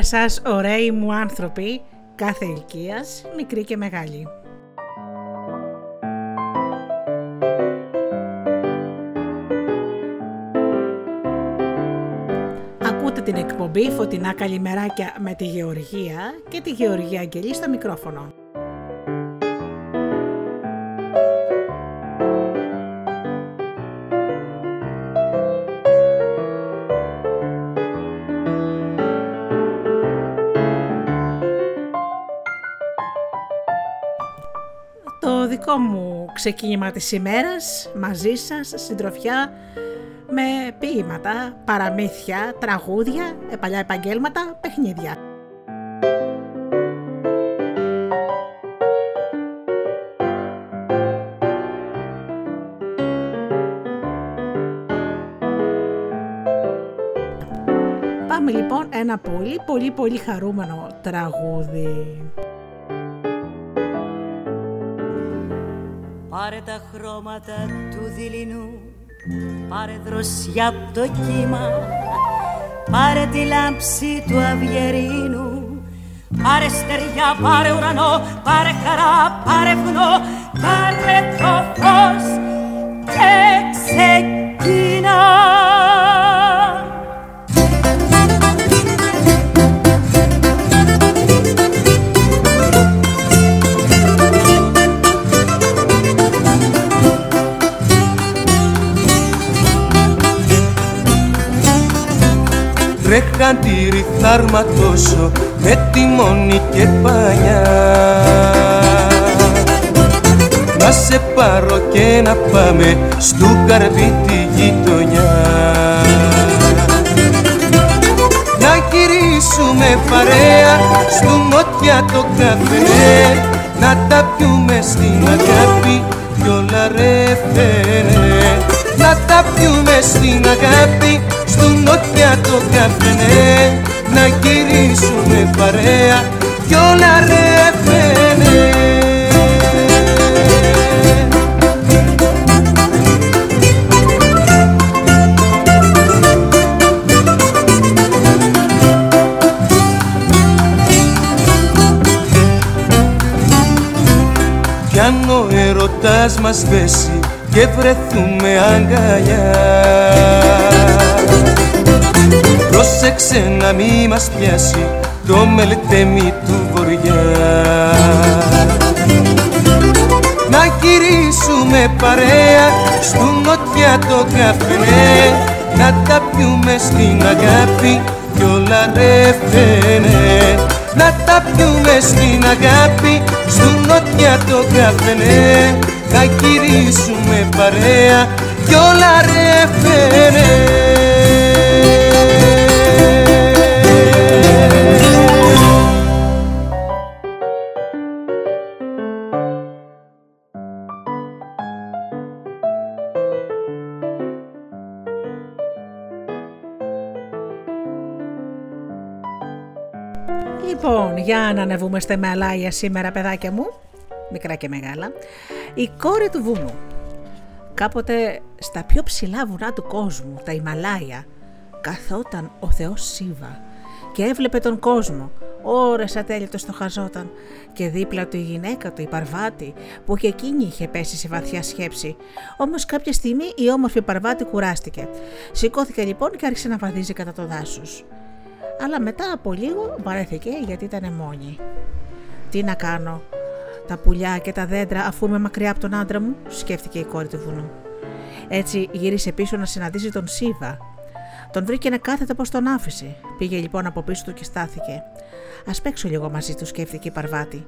Καλημέρα σας ωραίοι μου άνθρωποι κάθε ηλικίας, μικρή και μεγάλη. Ακούτε την εκπομπή Φωτεινά Καλημεράκια με τη Γεωργία και τη Γεωργία Αγγελή στο μικρόφωνο. Δικό μου ξεκίνημα της ημέρας μαζί σας, συντροφιά με ποίηματα, παραμύθια, τραγούδια, παλιά επαγγέλματα, παιχνίδια. Πάμε λοιπόν ένα πολύ πολύ πολύ χαρούμενο τραγούδι. Πάρε τα χρώματα του δειλινού Πάρε δροσιά από το κύμα Πάρε τη λάμψη του αυγερίνου Πάρε στεριά, πάρε ουρανό Πάρε χαρά, πάρε βουνό Πάρε το φως και ξεκινά Τρέχαν τη τόσο με τη μόνη και πανιά. Να σε πάρω και να πάμε στου καρβί τη γειτονιά. Να γυρίσουμε παρέα στου νότια το καφέ. Να τα πιούμε στην αγάπη κι όλα ρε Να τα πιούμε στην αγάπη του νότια το καφενέ να γυρίσουμε παρέα κι όλα ρε φαινέ. Κι αν ο ερωτάς μας δέσει και βρεθούμε αγκαλιά. Πρόσεξε να μη μας πιάσει το μελτέμι του βοριά. Να γυρίσουμε παρέα στου νότια το καφέ Να τα πιούμε στην αγάπη κι όλα ρε φαίνε Να τα πιούμε στην αγάπη στου νότια το καφέ Να γυρίσουμε παρέα κι όλα ρε φαίνε για να ανεβούμε στα Μαλάια σήμερα, παιδάκια μου, μικρά και μεγάλα, η κόρη του βουνού. Κάποτε στα πιο ψηλά βουνά του κόσμου, τα Ιμαλάια, καθόταν ο Θεός Σίβα και έβλεπε τον κόσμο. Ώρες ατέλειτο το χαζόταν και δίπλα του η γυναίκα του, η Παρβάτη, που και εκείνη είχε πέσει σε βαθιά σκέψη. Όμως κάποια στιγμή η όμορφη Παρβάτη κουράστηκε. Σηκώθηκε λοιπόν και άρχισε να βαδίζει κατά το δάσος αλλά μετά από λίγο βαρέθηκε γιατί ήταν μόνη. Τι να κάνω, τα πουλιά και τα δέντρα αφού είμαι μακριά από τον άντρα μου, σκέφτηκε η κόρη του βουνού. Έτσι γύρισε πίσω να συναντήσει τον Σίβα. Τον βρήκε να κάθεται πω τον άφησε. Πήγε λοιπόν από πίσω του και στάθηκε. Α παίξω λίγο μαζί του, σκέφτηκε η Παρβάτη.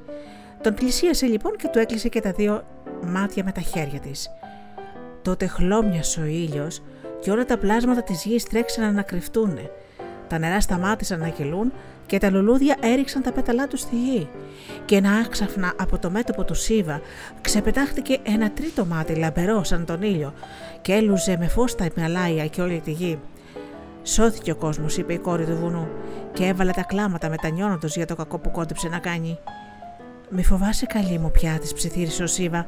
Τον πλησίασε λοιπόν και του έκλεισε και τα δύο μάτια με τα χέρια της. Τότε χλώμιασε ο ήλιος και όλα τα πλάσματα της γης τρέξαν να κρυφτούν τα νερά σταμάτησαν να κυλούν και τα λουλούδια έριξαν τα πέταλά τους στη γη. Και ένα άξαφνα από το μέτωπο του Σίβα ξεπετάχτηκε ένα τρίτο μάτι λαμπερό σαν τον ήλιο και έλουζε με φως τα Ιμαλάια και όλη τη γη. Σώθηκε ο κόσμος, είπε η κόρη του βουνού, και έβαλε τα κλάματα μετανιώνοντας για το κακό που κόντεψε να κάνει. Μη φοβάσαι, καλή μου πια, της ψιθύρισε ο Σίβα.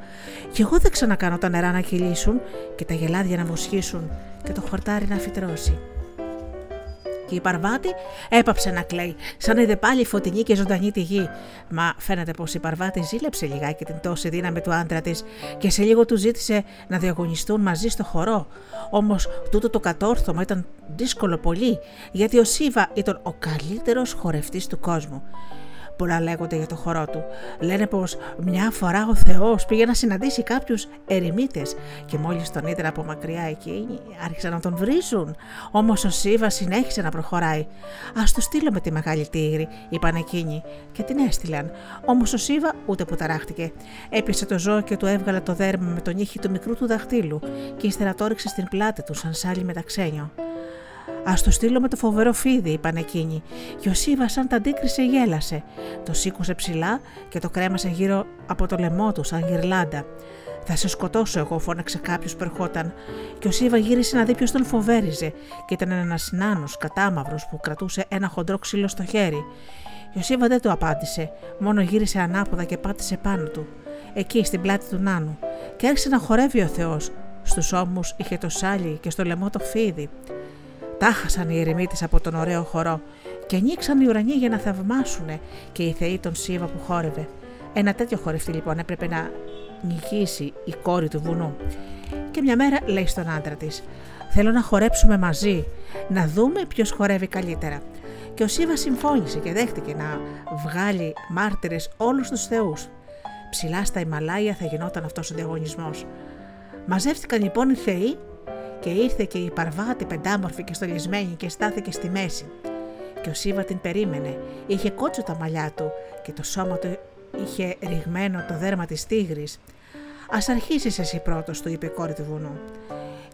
Κι εγώ δεν ξανακάνω τα νερά να κυλήσουν και τα γελάδια να βοσχίσουν και το χορτάρι να φυτρώσει. Και η Παρβάτη έπαψε να κλαίει, σαν είδε πάλι φωτεινή και ζωντανή τη γη. Μα φαίνεται πως η Παρβάτη ζήλεψε λιγάκι την τόση δύναμη του άντρα της και σε λίγο του ζήτησε να διαγωνιστούν μαζί στο χορό. Όμως τούτο το κατόρθωμα ήταν δύσκολο πολύ, γιατί ο Σίβα ήταν ο καλύτερος χορευτής του κόσμου. Πολλά λέγονται για το χορό του. Λένε πως μια φορά ο Θεός πήγε να συναντήσει κάποιους ερημίτες και μόλις τον είδε από μακριά εκείνοι άρχισαν να τον βρίζουν. Όμως ο Σίβας συνέχισε να προχωράει. Α το στείλω με τη μεγάλη τίγρη, είπαν εκείνοι και την έστειλαν. Όμως ο Σίβα ούτε που ταράχτηκε. Έπιασε το ζώο και του έβγαλε το δέρμα με τον ήχη του μικρού του δαχτύλου και ύστερα το στην πλάτη του σαν σάλι μεταξένιο. Α το στείλω με το φοβερό φίδι, είπαν εκείνοι. Και ο Σίβας, σαν τα αντίκρισε, γέλασε. Το σήκωσε ψηλά και το κρέμασε γύρω από το λαιμό του, σαν γυρλάντα. Θα σε σκοτώσω εγώ, φώναξε κάποιος που ερχόταν. Και ο Σίβα γύρισε να δει ποιος τον φοβέριζε, και ήταν ένας νάνος κατάμαυρος που κρατούσε ένα χοντρό ξύλο στο χέρι. Και ο Σίβα δεν το απάντησε, μόνο γύρισε ανάποδα και πάτησε πάνω του. Εκεί, στην πλάτη του νάνου. Και άρχισε να χορεύει ο Θεός. Στους ώμους είχε το σάλι και στο λαιμό το φίδι. Τάχασαν οι ερημίτες από τον ωραίο χορό και ανοίξαν οι ουρανοί για να θαυμάσουν και οι θεοί τον Σίβα που χόρευε. Ένα τέτοιο χορευτή λοιπόν έπρεπε να νικήσει η κόρη του βουνού. Και μια μέρα λέει στον άντρα της: Θέλω να χορέψουμε μαζί, να δούμε ποιος χορεύει καλύτερα. Και ο Σίβας συμφώνησε και δέχτηκε να βγάλει μάρτυρες όλους τους θεούς. Ψηλά στα Ιμαλάια θα γινόταν αυτός ο διαγωνισμός. Μαζεύτηκαν λοιπόν οι θεοί και ήρθε και η Παρβάτη πεντάμορφη και στολισμένη και στάθηκε στη μέση. Και ο Σίβα την περίμενε, είχε κότσο τα μαλλιά του και το σώμα του είχε ρηγμένο το δέρμα της τίγρης. «Ας αρχίσεις εσύ πρώτος», του είπε η κόρη του βουνού.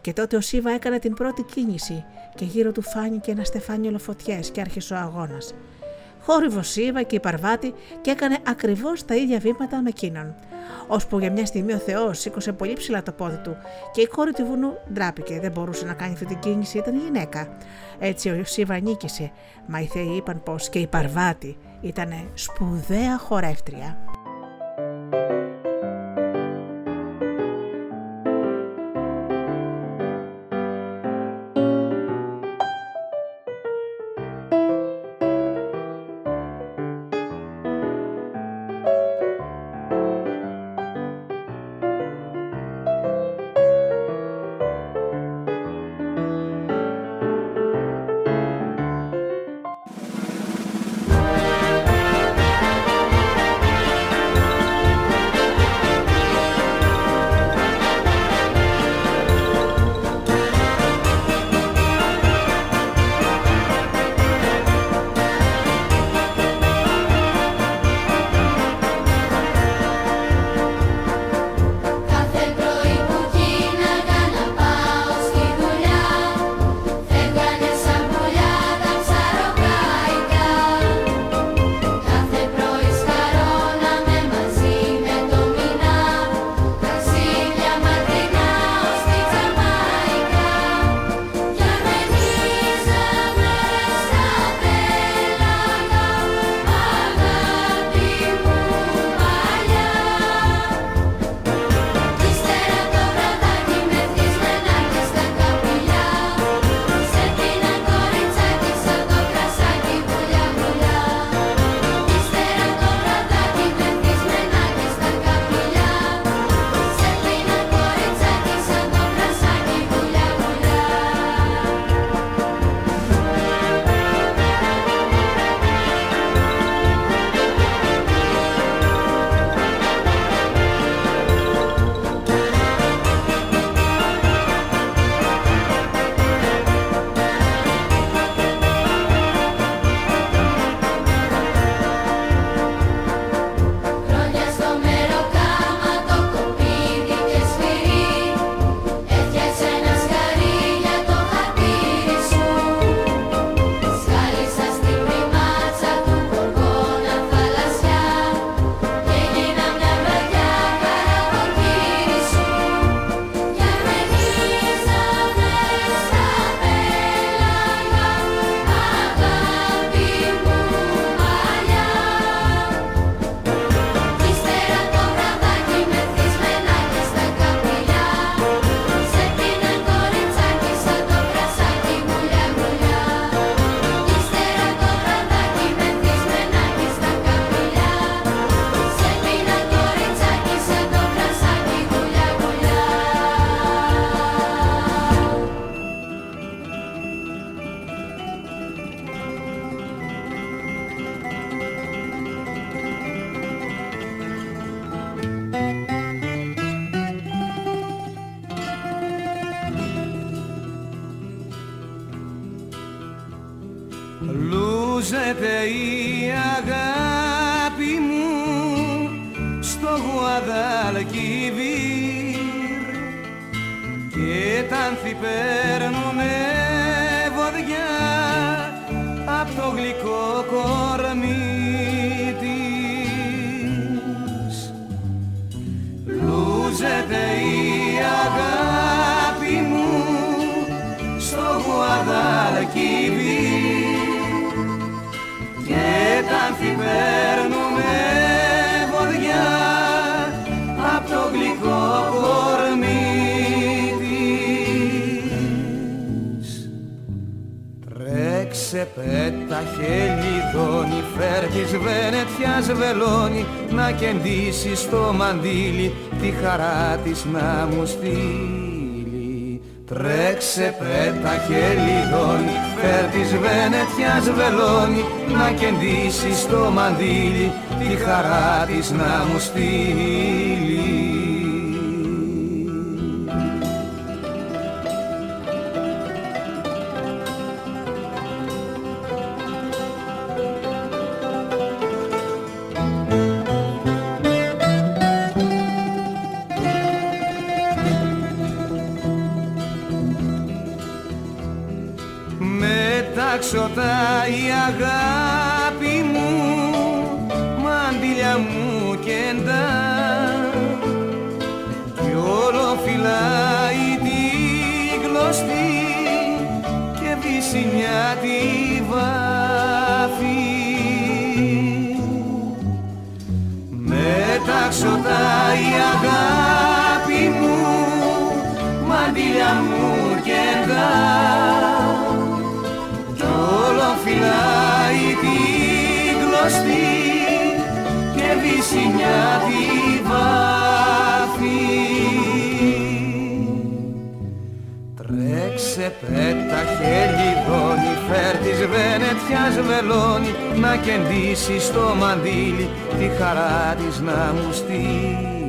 Και τότε ο Σίβα έκανε την πρώτη κίνηση και γύρω του φάνηκε ένα στεφάνιο φωτιές και άρχισε ο αγώνας. Χόρυβο Σίβα και η Παρβάτη και έκανε ακριβώς τα ίδια βήματα με εκείνον ώσπου για μια στιγμή ο Θεός σήκωσε πολύ ψηλά το πόδι του και η κόρη του βουνού ντράπηκε. Δεν μπορούσε να κάνει αυτή την κίνηση, ήταν γυναίκα. Έτσι ο Σίβα νίκησε, μα οι Θεοί είπαν πως και η Παρβάτη ήταν σπουδαία χορεύτρια. Λούζεται η αγάπη μου στο Γουαδαλκιβίρ και τα άνθη παίρνουνε βοδιά απ' το γλυκό κορμί της. Λούζεται η αγάπη μου στο Γουαδαλκιβίρ τα άνθη παίρνουνε βοδιά απ' το γλυκό κορμί της. Τρέξε πέτα χελιδόνι, φέρ της Βενετιάς βελόνι να κεντήσεις στο μαντίλι τη χαρά της να μου στείλει. Τρέξε πέτα χελιδόνι, φέρ της Βενετιάς βελόνι να κεντήσεις στο μαντίλι τη χαρά της να μου στείλεις. Μετάξωτα η αγάπη μου μάντιλια μου κεντά κι όλο φυλάει τη γλωστή και βυσινιά τη βάφη Μετάξωτα η αγάπη μου μάντιλια μου κεντά κι όλο φυλάει τη γλωστή και βυσινιά τη βάφη. Τρέξε πέτα χελιδόνι, φέρ της Βενετιάς βελόνι να κεντήσεις στο μαντίλι τη χαρά της να μου στείλει.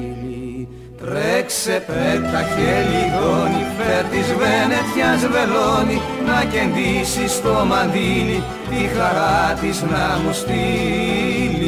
Τρέξε πέτα χελιδόνι, φέρ της Βενετιάς βελόνι να κεντήσεις στο μαντίλι τη χαρά της να μου στείλει.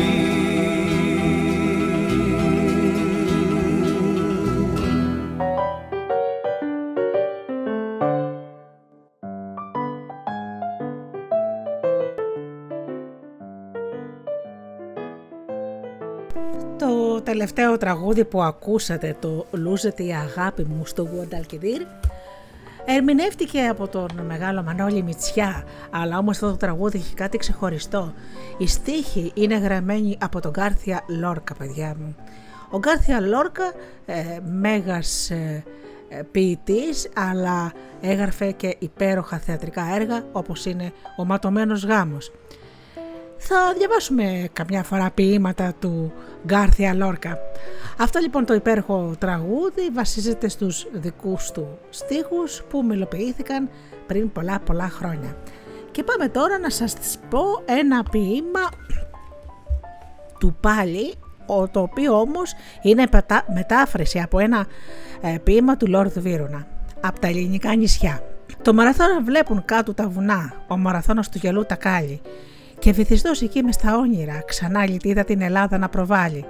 Τελευταίο τραγούδι που ακούσατε, το «Λούζεται η αγάπη μου» στο Γουανταλκιδίρ, ερμηνεύτηκε από τον μεγάλο Μανώλη Μητσιά, αλλά όμως αυτό το τραγούδι έχει κάτι ξεχωριστό. Η στίχη είναι γραμμένη από τον Γκάρθια Λόρκα, παιδιά μου. Ο Γκάρθια Λόρκα, ε, μέγας ε, ε, ποιητής, αλλά έγραφε και υπέροχα θεατρικά έργα, όπως είναι «Ο ματωμένος γάμος». Θα διαβάσουμε καμιά φορά ποίηματα του Γκάρθια Λόρκα. Αυτό λοιπόν το υπέροχο τραγούδι βασίζεται στους δικούς του στίχους που μελοποιήθηκαν πριν πολλά πολλά χρόνια. Και πάμε τώρα να σας πω ένα ποίημα του πάλι, το οποίο όμως είναι μετάφραση από ένα ε, ποίημα του Λόρδ Βίρουνα, από τα ελληνικά νησιά. Το μαραθώνα βλέπουν κάτω τα βουνά, ο μαραθώνας του γελού τα κάλλη και βυθιστός εκεί με στα όνειρα, ξανά λυτίδα την Ελλάδα να προβάλλει.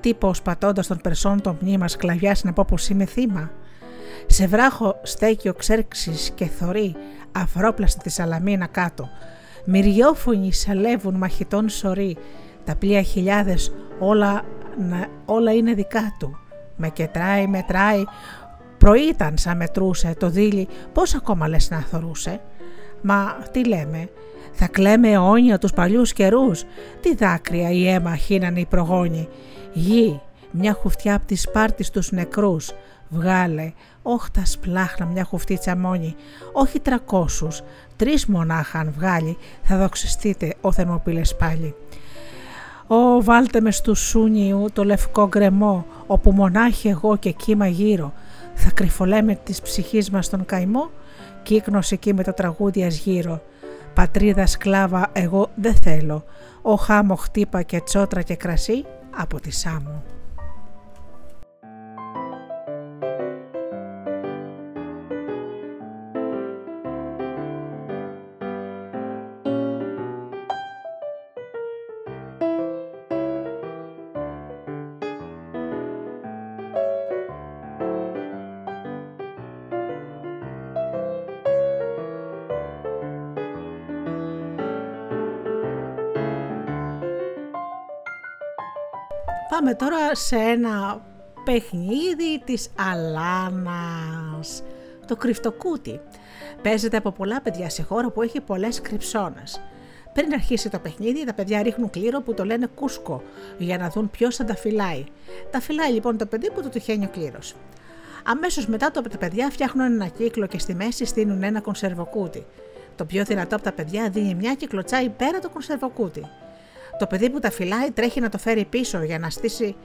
Τύπος πατώντας των περσών το μνήμα σκλαβιά να πω πω είμαι θύμα. Σε βράχο στέκει ο ξέρξης και θωρεί, αφρόπλαστη τη σαλαμίνα κάτω. Μυριόφωνοι σαλεύουν μαχητών σωρή, τα πλοία χιλιάδες όλα, όλα είναι δικά του. Με κετράει, μετράει, προείταν σαν μετρούσε το δίλη, πώς ακόμα λες να θωρούσε; Μα τι λέμε, θα κλαίμε αιώνια τους παλιούς καιρούς, τι δάκρυα η αίμα χύνανε οι προγόνοι. Γη, μια χουφτιά από τη Σπάρτη τους νεκρούς, βγάλε, όχτα σπλάχνα μια χουφτίτσα μόνη, όχι τρακόσους, τρεις μονάχα αν βγάλει, θα δοξιστείτε ο θερμοπύλες πάλι. Ω βάλτε μες στου σούνιου το λευκό γκρεμό, όπου μονάχη εγώ και κύμα γύρω, θα κρυφολέμε της ψυχής μας τον καημό, κύκνος εκεί με το τραγούδια γύρω. Πατρίδα σκλάβα εγώ δεν θέλω, ο χάμο χτύπα και τσότρα και κρασί από τη Σάμου. Πάμε τώρα σε ένα παιχνίδι της Αλάνας. Το κρυφτοκούτι. Παίζεται από πολλά παιδιά σε χώρα που έχει πολλές κρυψώνες. Πριν αρχίσει το παιχνίδι, τα παιδιά ρίχνουν κλήρο που το λένε κούσκο για να δουν ποιος θα τα φυλάει. Τα φυλάει λοιπόν το παιδί που το τυχαίνει ο κλήρος. Αμέσως μετά το τα παιδιά φτιάχνουν ένα κύκλο και στη μέση στείλουν ένα κονσερβοκούτι. Το πιο δυνατό από τα παιδιά δίνει μια κυκλοτσάει πέρα το κονσερβοκούτι. Το παιδί που τα φυλάει τρέχει να το φέρει πίσω για να στήσει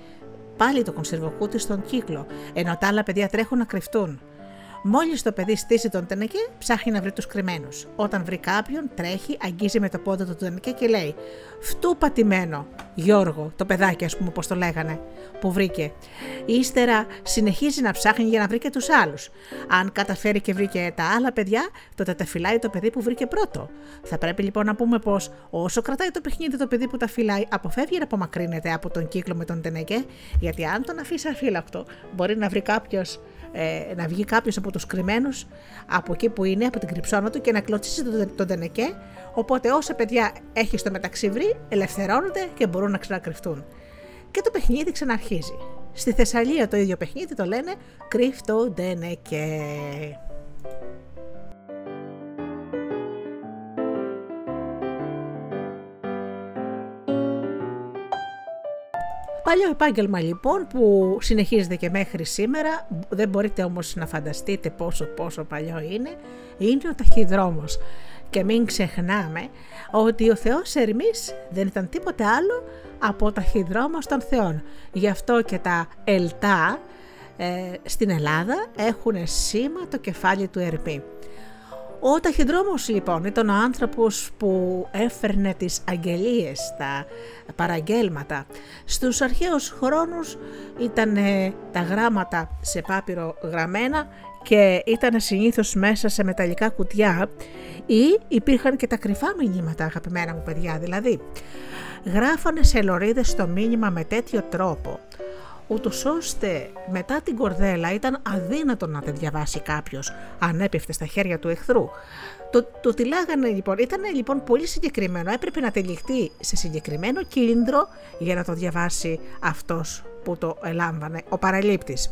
πάλι το κονσερβοκούτι στον κύκλο, ενώ τα άλλα παιδιά τρέχουν να κρυφτούν. Μόλις το παιδί στήσει τον τενεκέ, ψάχνει να βρει τους κρυμμένους. Όταν βρει κάποιον, τρέχει, αγγίζει με το πόδι του τον τενεκέ και λέει: Φτού πατημένο, Γιώργο, το παιδάκι, ας πούμε, πώς το λέγανε, που βρήκε. Ύστερα συνεχίζει να ψάχνει για να βρει και τους άλλους. Αν καταφέρει και βρήκε τα άλλα παιδιά, τότε τα φυλάει το παιδί που βρήκε πρώτο. Θα πρέπει λοιπόν να πούμε πως όσο κρατάει το παιχνίδι το παιδί που τα φυλάει, αποφεύγει να απομακρύνεται από τον κύκλο με τον τενεκέ, γιατί αν τον αφήσει αφύλακτο, μπορεί να βρει κάποιος ε, να βγει κάποιος από τους κρυμμένους από εκεί που είναι, από την κρυψώνα του και να κλωτσίσει τον, τον τενεκέ. Οπότε όσα παιδιά έχει στο μεταξύ βρει, ελευθερώνονται και μπορούν να ξανακρυφτούν. Και το παιχνίδι ξαναρχίζει. Στη Θεσσαλία το ίδιο παιχνίδι το λένε κρύφτο Παλιό επάγγελμα λοιπόν που συνεχίζεται και μέχρι σήμερα, δεν μπορείτε όμως να φανταστείτε πόσο πόσο παλιό είναι, είναι ο ταχυδρόμος. Και μην ξεχνάμε ότι ο Θεός Ερμής δεν ήταν τίποτε άλλο από ταχυδρόμος των Θεών. Γι' αυτό και τα ελτά ε, στην Ελλάδα έχουν σήμα το κεφάλι του Ερμή. Ο ταχυδρόμος λοιπόν ήταν ο άνθρωπος που έφερνε τις αγγελίες, τα παραγγέλματα. Στους αρχαίους χρόνους ήταν τα γράμματα σε πάπυρο γραμμένα και ήταν συνήθως μέσα σε μεταλλικά κουτιά ή υπήρχαν και τα κρυφά μηνύματα αγαπημένα μου παιδιά δηλαδή. Γράφανε σε λωρίδες το μήνυμα με τέτοιο τρόπο ούτως ώστε μετά την κορδέλα ήταν αδύνατο να τη διαβάσει κάποιος αν έπεφτε στα χέρια του εχθρού. Το, το τυλάγανε λοιπόν, ήταν λοιπόν πολύ συγκεκριμένο, έπρεπε να τελειχτεί σε συγκεκριμένο κίνδρο για να το διαβάσει αυτός που το ελάμβανε, ο παραλήπτης.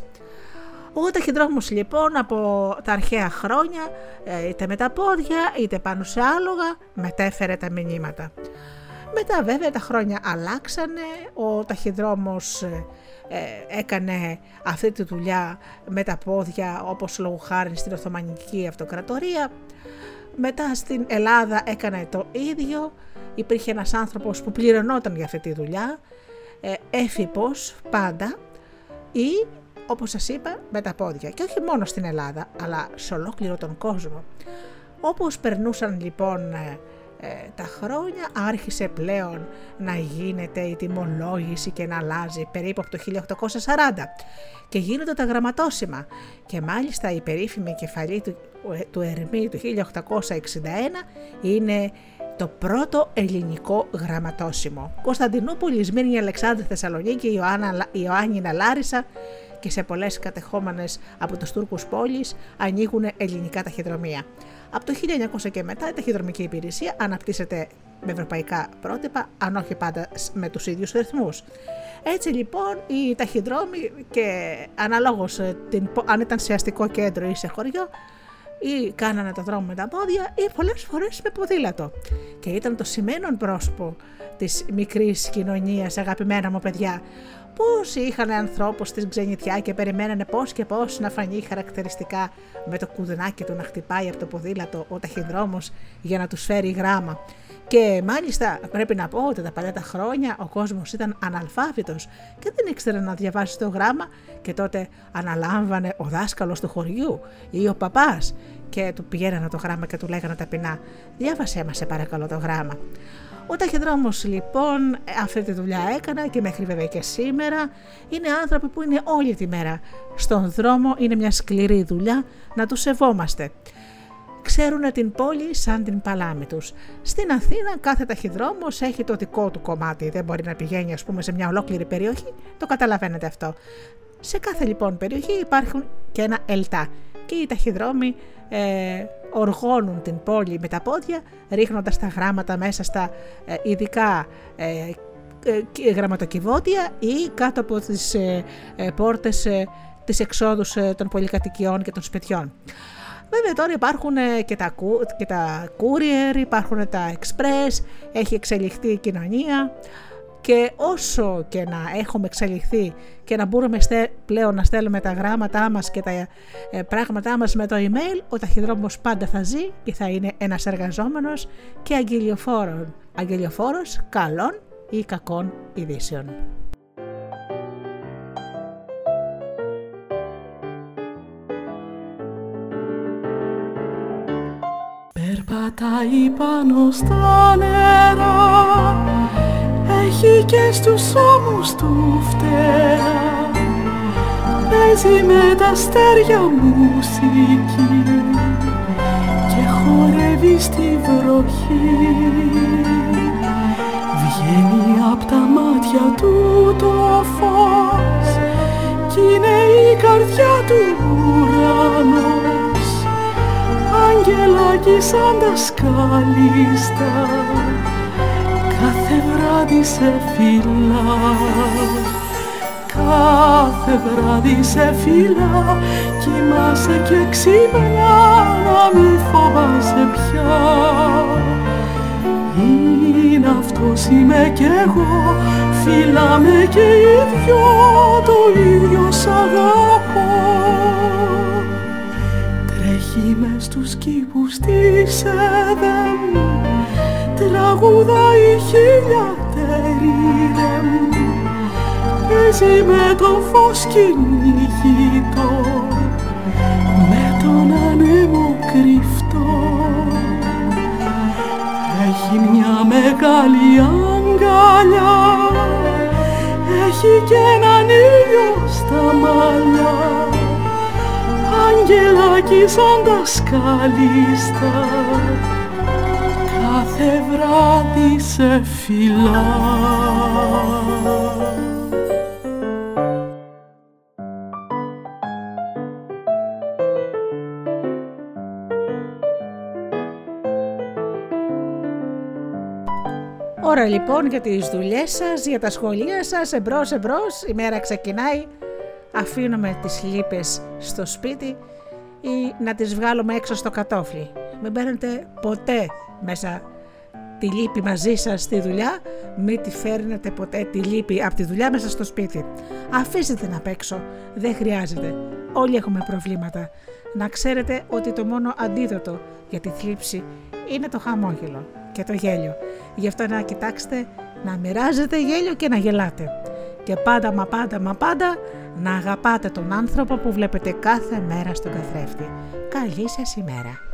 Ο ταχυδρόμος λοιπόν από τα αρχαία χρόνια, ε, είτε με τα πόδια είτε πάνω σε άλογα, μετέφερε τα μηνύματα. Μετά βέβαια τα χρόνια αλλάξανε, ο ταχυδρόμος ε, ε, έκανε αυτή τη δουλειά με τα πόδια όπως λόγω χάρη στην Οθωμανική Αυτοκρατορία. Μετά στην Ελλάδα έκανε το ίδιο, υπήρχε ένας άνθρωπος που πληρωνόταν για αυτή τη δουλειά, ε, έφυπος πάντα ή όπως σας είπα με τα πόδια και όχι μόνο στην Ελλάδα αλλά σε ολόκληρο τον κόσμο. Όπως περνούσαν λοιπόν ε, ε, τα χρόνια άρχισε πλέον να γίνεται η τιμολόγηση και να αλλάζει περίπου από το 1840 και γίνονται τα γραμματόσημα και μάλιστα η περίφημη κεφαλή του, ε, του Ερμή του 1861 είναι το πρώτο ελληνικό γραμματόσημο. Κωνσταντινούπολη, Σμύρνη, Αλεξάνδρεια, Θεσσαλονίκη, Ιωάννα, Ιωάννινα Λάρισα και σε πολλές κατεχόμενες από τους Τούρκους πόλεις ανοίγουν ελληνικά ταχυδρομεία. Από το 1900 και μετά η ταχυδρομική υπηρεσία αναπτύσσεται με ευρωπαϊκά πρότυπα, αν όχι πάντα με τους ίδιους ρυθμούς. Έτσι λοιπόν οι ταχυδρόμοι και αναλόγως ε, αν ήταν σε αστικό κέντρο ή σε χωριό ή κάνανε το δρόμο με τα πόδια ή πολλές φορές με ποδήλατο. Και ήταν το σημαίνον πρόσωπο της μικρής κοινωνίας αγαπημένα μου παιδιά Πόσοι είχαν ανθρώπους στην ξενιτιά και περιμένανε πώς και πώς να φανεί χαρακτηριστικά με το κουδουνάκι του να χτυπάει από το ποδήλατο ο ταχυδρόμος για να τους φέρει γράμμα. Και μάλιστα πρέπει να πω ότι τα παλιά τα χρόνια ο κόσμος ήταν αναλφάβητος και δεν ήξερε να διαβάσει το γράμμα και τότε αναλάμβανε ο δάσκαλος του χωριού ή ο παπάς και του πηγαίνανε το γράμμα και του λέγανε ταπεινά «Διάβασέ μας σε παρακαλώ το γράμμα». Ο ταχυδρόμος λοιπόν αυτή τη δουλειά έκανα και μέχρι βέβαια και σήμερα είναι άνθρωποι που είναι όλη τη μέρα στον δρόμο, είναι μια σκληρή δουλειά να τους σεβόμαστε. Ξέρουν την πόλη σαν την παλάμη τους. Στην Αθήνα κάθε ταχυδρόμος έχει το δικό του κομμάτι, δεν μπορεί να πηγαίνει ας πούμε σε μια ολόκληρη περιοχή, το καταλαβαίνετε αυτό. Σε κάθε λοιπόν περιοχή υπάρχουν και ένα ελτά και οι ταχυδρόμοι ε, οργώνουν την πόλη με τα πόδια ρίχνοντας τα γράμματα μέσα στα ε, ειδικά ε, ε, γραμματοκιβώτια ή κάτω από τις ε, ε, πόρτες ε, της εξόδους ε, των πολυκατοικιών και των σπιτιών. Βέβαια τώρα υπάρχουν και τα, και τα courier, υπάρχουν τα express, έχει εξελιχθεί η κοινωνία και όσο και να έχουμε εξελιχθεί και να μπορούμε πλέον να στέλνουμε τα γράμματά μας και τα ε, πράγματά μας με το email, ο ταχυδρόμος πάντα θα ζει και θα είναι ένας εργαζόμενος και αγγελιοφόρος, αγγελιοφόρος καλών ή κακών ειδήσεων. Περπατάει πάνω στα νερά έχει και στους ώμους του φτερά Παίζει με τα αστέρια μουσική και χορεύει στη βροχή. Βγαίνει απ' τα μάτια του το φως κι είναι η καρδιά του ουρανός. Αγγελάκι σαν τα σκαλίστα κάθε βράδυ σε φυλά κάθε βράδυ σε φυλά κοιμάσαι και ξύπνα να μη φοβάσαι πια. Είναι αυτός είμαι κι εγώ φυλάμε και οι δυο το ίδιο σ' αγαπώ. Τρέχει μες στους κήπους της Εδέμ τραγουδάει χίλια τερίδεμ παίζει με το φως κυνηγητό με τον ανέμο κρυφτό. Έχει μια μεγάλη αγκαλιά έχει και έναν ήλιο στα μαλλιά. Αγγελάκι σαν τα σκαλίστα κάθε βράδυ σε φυλά. Ώρα λοιπόν για τις δουλειές σας, για τα σχολεία σας, εμπρός εμπρός, η μέρα ξεκινάει, αφήνουμε τις λύπες στο σπίτι ή να τις βγάλουμε έξω στο κατόφλι. Μην παίρνετε ποτέ μέσα τη λύπη μαζί σας στη δουλειά, μην τη φέρνετε ποτέ τη λύπη από τη δουλειά μέσα στο σπίτι. Αφήστε την απ' έξω, δεν χρειάζεται. Όλοι έχουμε προβλήματα. Να ξέρετε ότι το μόνο αντίδοτο για τη θλίψη είναι το χαμόγελο και το γέλιο. Γι' αυτό να κοιτάξετε να μοιράζετε γέλιο και να γελάτε. Και πάντα μα πάντα μα πάντα να αγαπάτε τον άνθρωπο που βλέπετε κάθε μέρα στον καθρέφτη. Καλή σας ημέρα.